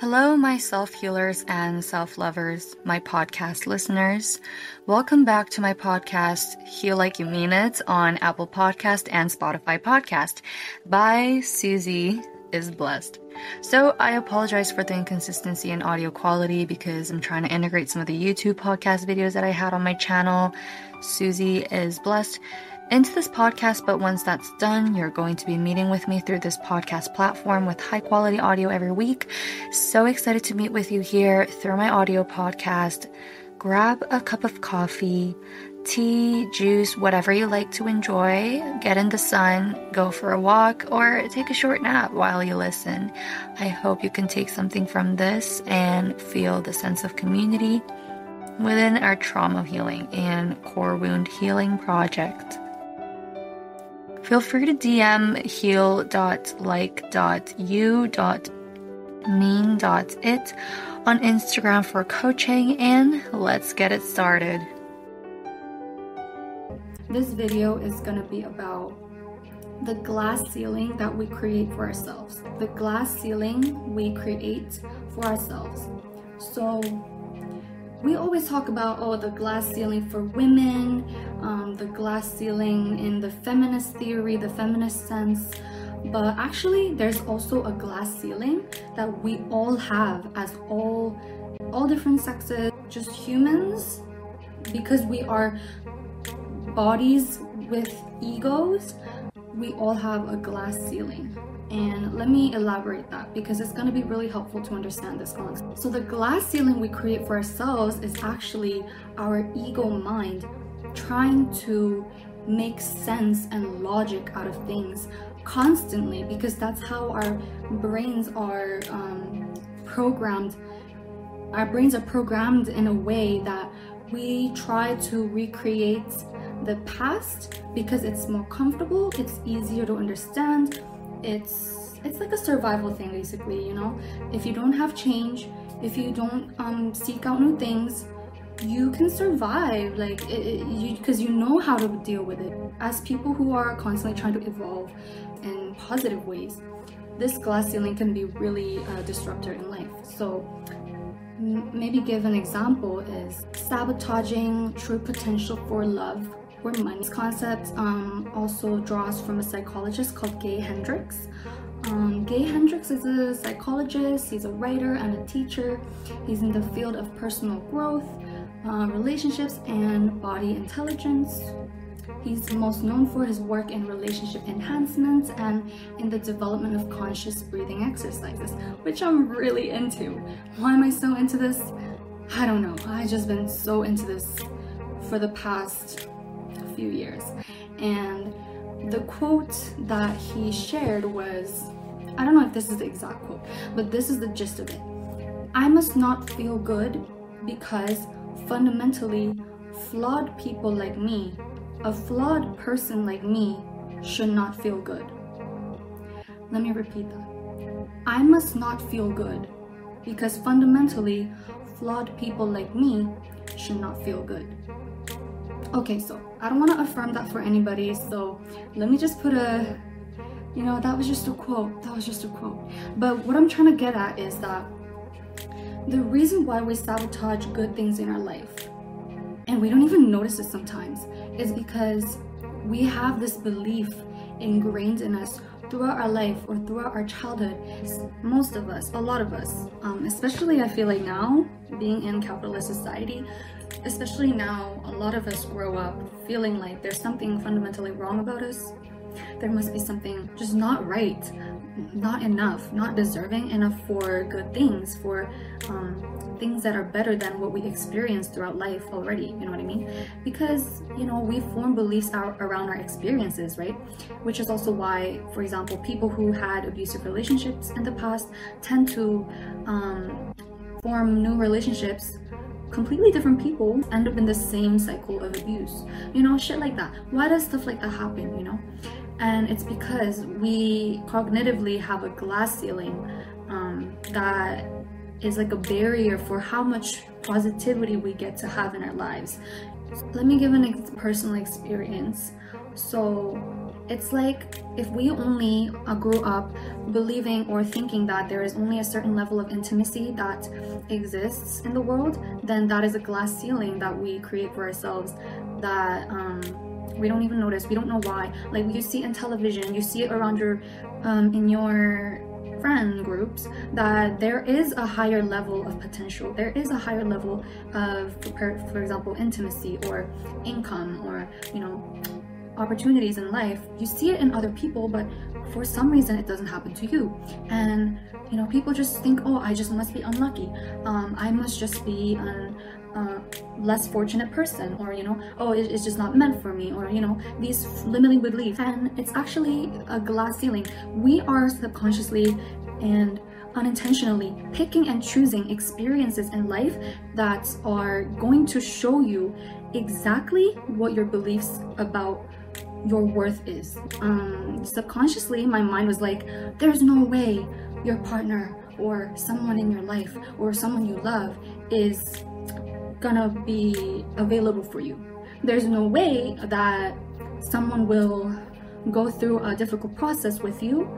Hello, my self healers and self lovers, my podcast listeners. Welcome back to my podcast, Heal Like You Mean It, on Apple Podcast and Spotify Podcast by Suzie is Blessed. So, I apologize for the inconsistency in audio quality because I'm trying to integrate some of the YouTube podcast videos that I had on my channel. Suzie is Blessed into this podcast, but once that's done, you're going to be meeting with me through this podcast platform with high quality audio every week. So excited to meet with you here through my audio podcast. Grab a cup of coffee, tea, juice, whatever you like to enjoy. Get in the sun, go for a walk, or take a short nap while you listen. I hope you can take something from this and feel the sense of community within our trauma healing and core wound healing project. Feel free to DM heal.like.u.mean.it on Instagram for coaching and let's get it started. This video is going to be about the glass ceiling that we create for ourselves. The glass ceiling we create for ourselves. So, we always talk about oh the glass ceiling for women um, the glass ceiling in the feminist theory the feminist sense. But actually there's also a glass ceiling that we all have as all all different sexes just humans because we are bodies with egos we all have a glass ceiling and let me elaborate that because it's going to be really helpful to understand this concept. So, the glass ceiling we create for ourselves is actually our ego mind trying to make sense and logic out of things constantly because that's how our brains are um, programmed. Our brains are programmed in a way that we try to recreate the past because it's more comfortable, it's easier to understand, it's it's like a survival thing basically you know? If you don't have change if you don't um, seek out new things you can survive like it, you because you know how to deal with it. As people who are constantly trying to evolve in positive ways this glass ceiling can be really a disruptor in life. So maybe give an example is sabotaging true potential for love or money's concept um, also draws from a psychologist called Gay Hendricks. Um, Gay Hendricks is a psychologist, he's a writer and a teacher. He's in the field of personal growth, uh, relationships, and body intelligence. He's most known for his work in relationship enhancements and in the development of conscious breathing exercises, which I'm really into. Why am I so into this? I don't know. I've just been so into this for the past few years. And the quote that he shared was I don't know if this is the exact quote, but this is the gist of it. I must not feel good because fundamentally flawed people like me, a flawed person like me, should not feel good. Let me repeat that. I must not feel good because fundamentally flawed people like me should not feel good. Okay, so I don't want to affirm that for anybody, so let me just put a, you know, that was just a quote. That was just a quote. But what I'm trying to get at is that the reason why we sabotage good things in our life, and we don't even notice it sometimes, is because we have this belief ingrained in us throughout our life or throughout our childhood, most of us, a lot of us, um, especially I feel like now, being in capitalist society, especially now, a lot of us grow up feeling like there's something fundamentally wrong about us. There must be something just not right, not enough, not deserving enough for good things, for um, things that are better than what we experience throughout life already. You know what I mean? Because, you know, we form beliefs around our experiences, right? Which is also why, for example, people who had abusive relationships in the past tend to um, form new relationships completely different people end up in the same cycle of abuse you know shit like that why does stuff like that happen you know and it's because we cognitively have a glass ceiling um, that is like a barrier for how much positivity we get to have in our lives. Let me give an ex- personal experience. So, it's like if we only uh, grew up believing or thinking that there is only a certain level of intimacy that exists in the world, then that is a glass ceiling that we create for ourselves that um, we don't even notice. We don't know why. Like you see in television, you see it around your, um, in your friend groups that there is a higher level of potential there is a higher level of for example intimacy or income or you know opportunities in life, you see it in other people, but for some reason it doesn't happen to you. And you know, people just think, oh, I just must be unlucky. Um, I must just be a uh, less fortunate person, or you know, oh, it, it's just not meant for me, or you know, these limiting beliefs. And it's actually a glass ceiling. We are subconsciously and unintentionally picking and choosing experiences in life that are going to show you exactly what your beliefs about your worth is. Um, subconsciously, my mind was like, there's no way your partner or someone in your life or someone you love is gonna be available for you. There's no way that someone will go through a difficult process with you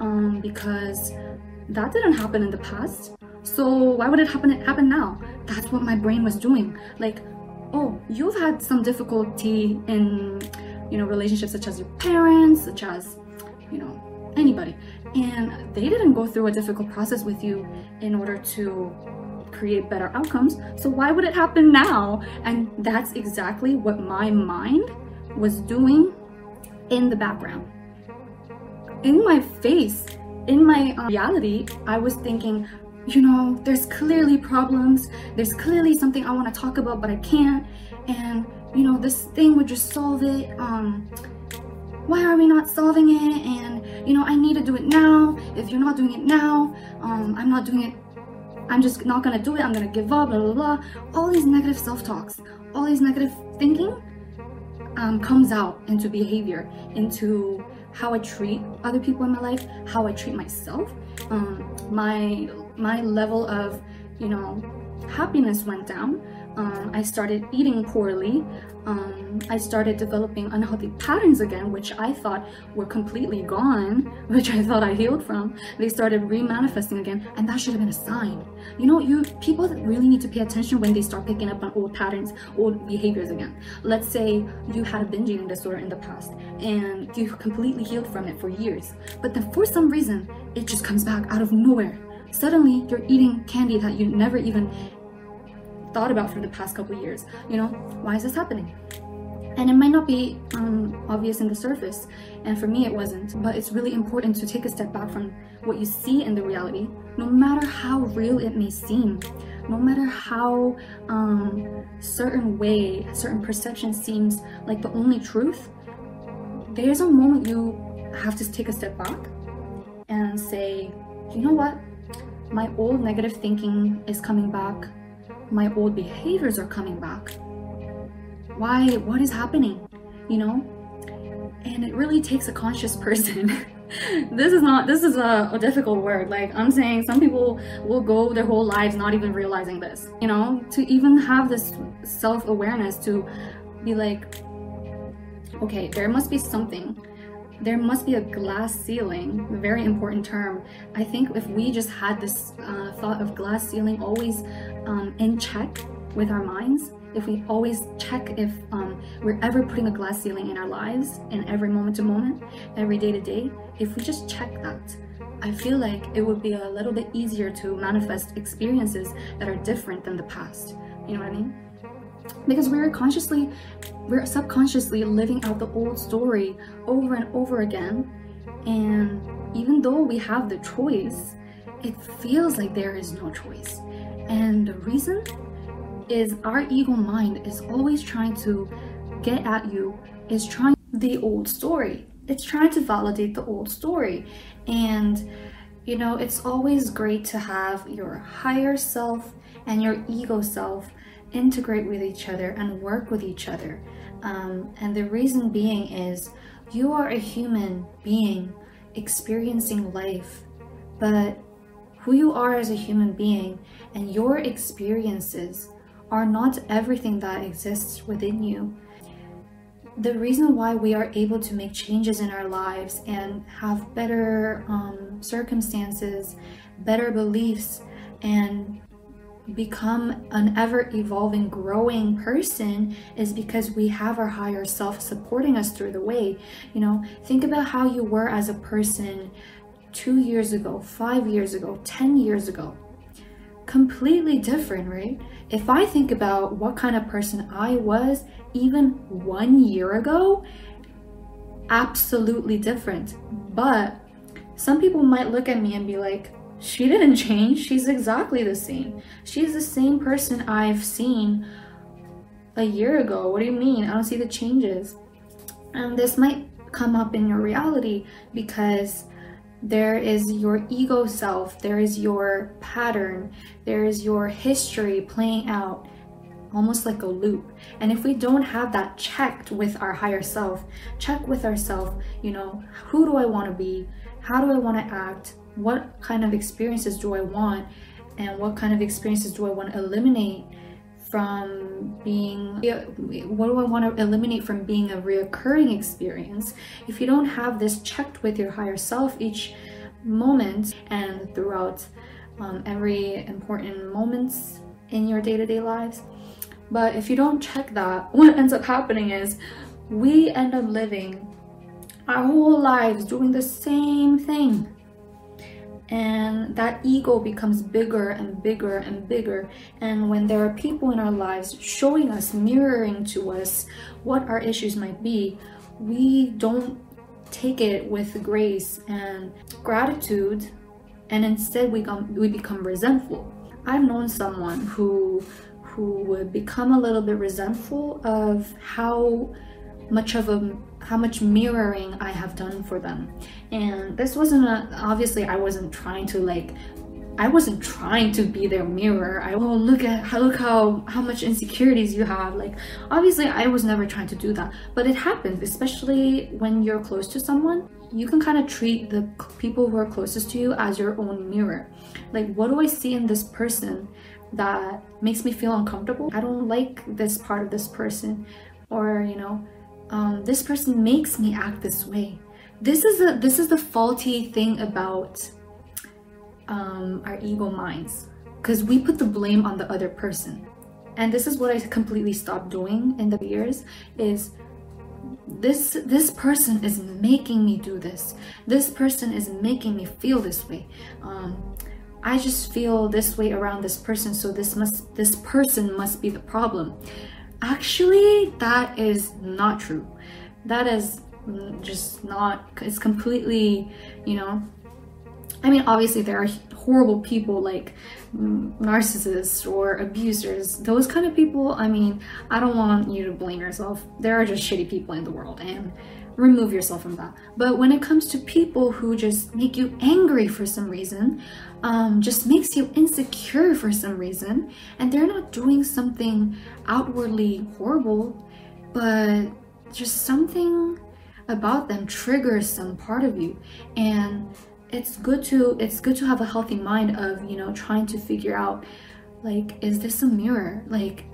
um, because that didn't happen in the past. So why would it happen happen now? That's what my brain was doing. Like, oh, you've had some difficulty in you know, relationships such as your parents, such as, you know, anybody. And they didn't go through a difficult process with you in order to create better outcomes. So why would it happen now? And that's exactly what my mind was doing in the background. In my face, in my um, reality, I was thinking, you know, there's clearly problems. There's clearly something I want to talk about, but I can't. And you know, this thing would just solve it. Um, why are we not solving it? And, you know, I need to do it now. If you're not doing it now, um, I'm not doing it. I'm just not gonna do it. I'm gonna give up, blah, blah, blah. All these negative self-talks, all these negative thinking um, comes out into behavior, into how I treat other people in my life, how I treat myself. Um, my, my level of, you know, happiness went down um, I started eating poorly. Um, I started developing unhealthy patterns again, which I thought were completely gone, which I thought I healed from. They started remanifesting again, and that should have been a sign. You know, you people really need to pay attention when they start picking up on old patterns, old behaviors again. Let's say you had a binge eating disorder in the past, and you completely healed from it for years, but then for some reason it just comes back out of nowhere. Suddenly, you're eating candy that you never even thought about for the past couple years. You know, why is this happening? And it might not be um, obvious in the surface, and for me it wasn't, but it's really important to take a step back from what you see in the reality, no matter how real it may seem, no matter how um, certain way, certain perception seems like the only truth, there's a moment you have to take a step back and say, you know what? My old negative thinking is coming back my old behaviors are coming back. Why? What is happening? You know? And it really takes a conscious person. this is not, this is a, a, difficult word. Like I'm saying, some people will go their whole lives not even realizing this, you know? To even have this self awareness to be like, okay, there must be something there must be a glass ceiling, very important term. I think if we just had this uh, thought of glass ceiling always um, in check with our minds, if we always check if um, we're ever putting a glass ceiling in our lives, in every moment to moment, every day to day, if we just check that, I feel like it would be a little bit easier to manifest experiences that are different than the past. You know what I mean? Because we're consciously we're subconsciously living out the old story over and over again. And even though we have the choice, it feels like there is no choice. And the reason is our ego mind is always trying to get at you, is trying the old story. It's trying to validate the old story. And you know, it's always great to have your higher self and your ego self integrate with each other and work with each other. Um, and the reason being is you are a human being experiencing life, but who you are as a human being and your experiences are not everything that exists within you. the reason why we are able to make changes in our lives and have better um, circumstances, better beliefs, and become an ever evolving, growing person is because we have our higher self supporting us through the way. You know, think about how you were as a person two years ago, five years ago, 10 years ago. Completely different, right? If I think about what kind of person I was even one year ago, absolutely different. But some people might look at me and be like, she didn't change. She's exactly the same. She's the same person I've seen a year ago. What do you mean? I don't see the changes. And this might come up in your reality because there is your ego self, there is your pattern, there is your history playing out almost like a loop. And if we don't have that checked with our higher self, check with ourself, you know, who do I want to be? How do I want to act? What kind of experiences do I want? And what kind of experiences do I want to eliminate from being what do I want to eliminate from being a reoccurring experience? If you don't have this checked with your higher self each moment and throughout um, every important moments in your day-to-day lives, but if you don't check that, what ends up happening is we end up living our whole lives doing the same thing. And that ego becomes bigger and bigger and bigger. And when there are people in our lives showing us, mirroring to us what our issues might be, we don't take it with grace and gratitude, and instead we, come, we become resentful. I've known someone who who would become a little bit resentful of how much of a how much mirroring I have done for them. And this wasn't a, obviously I wasn't trying to like I wasn't trying to be their mirror. I oh look at how look how how much insecurities you have. Like obviously I was never trying to do that, but it happens, especially when you're close to someone. You can kind of treat the people who are closest to you as your own mirror. Like what do I see in this person that makes me feel uncomfortable. I don't like this part of this person, or you know, um, this person makes me act this way. This is a this is the faulty thing about um, our ego minds, because we put the blame on the other person, and this is what I completely stopped doing in the years. Is this this person is making me do this this person is making me feel this way um, I just feel this way around this person, so this must this person must be the problem. Actually, that is not true. That is just not it's completely, you know, I mean, obviously there are horrible people like narcissists or abusers. Those kind of people, I mean, I don't want you to blame yourself. There are just shitty people in the world and remove yourself from that. But when it comes to people who just make you angry for some reason, um, just makes you insecure for some reason, and they're not doing something outwardly horrible, but just something about them triggers some part of you and it's good to it's good to have a healthy mind of you know trying to figure out like is this a mirror like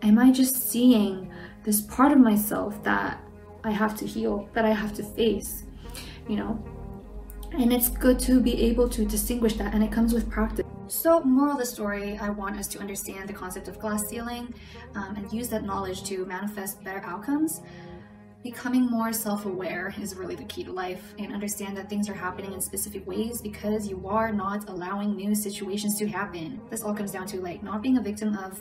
am i just seeing this part of myself that I have to heal, that I have to face, you know. And it's good to be able to distinguish that, and it comes with practice. So, moral of the story, I want us to understand the concept of glass ceiling um, and use that knowledge to manifest better outcomes. Becoming more self aware is really the key to life, and understand that things are happening in specific ways because you are not allowing new situations to happen. This all comes down to like not being a victim of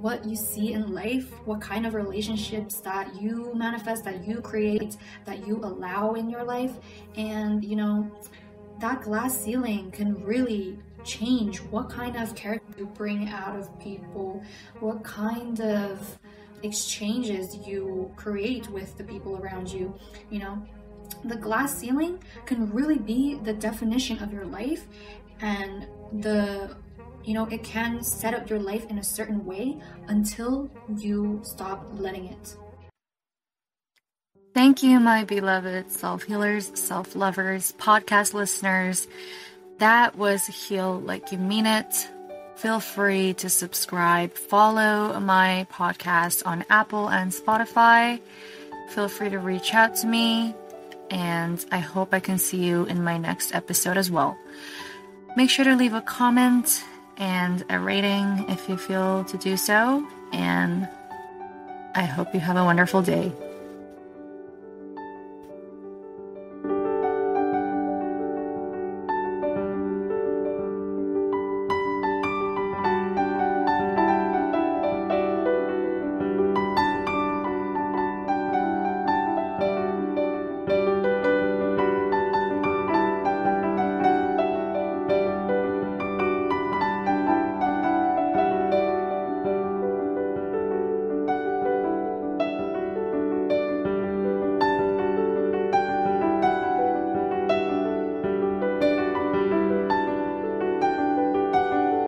what you see in life, what kind of relationships that you manifest, that you create, that you allow in your life. And, you know, that glass ceiling can really change what kind of character you bring out of people, what kind of exchanges you create with the people around you, you know. The glass ceiling can really be the definition of your life and the you know, it can set up your life in a certain way until you stop letting it. Thank you, my beloved self healers, self lovers, podcast listeners. That was Heal Like You Mean It. Feel free to subscribe, follow my podcast on Apple and Spotify. feel free to reach out to me, and I hope I can see you in my next episode as well. Make sure to leave a comment and a rating if you feel to do so, and I hope you have a wonderful day.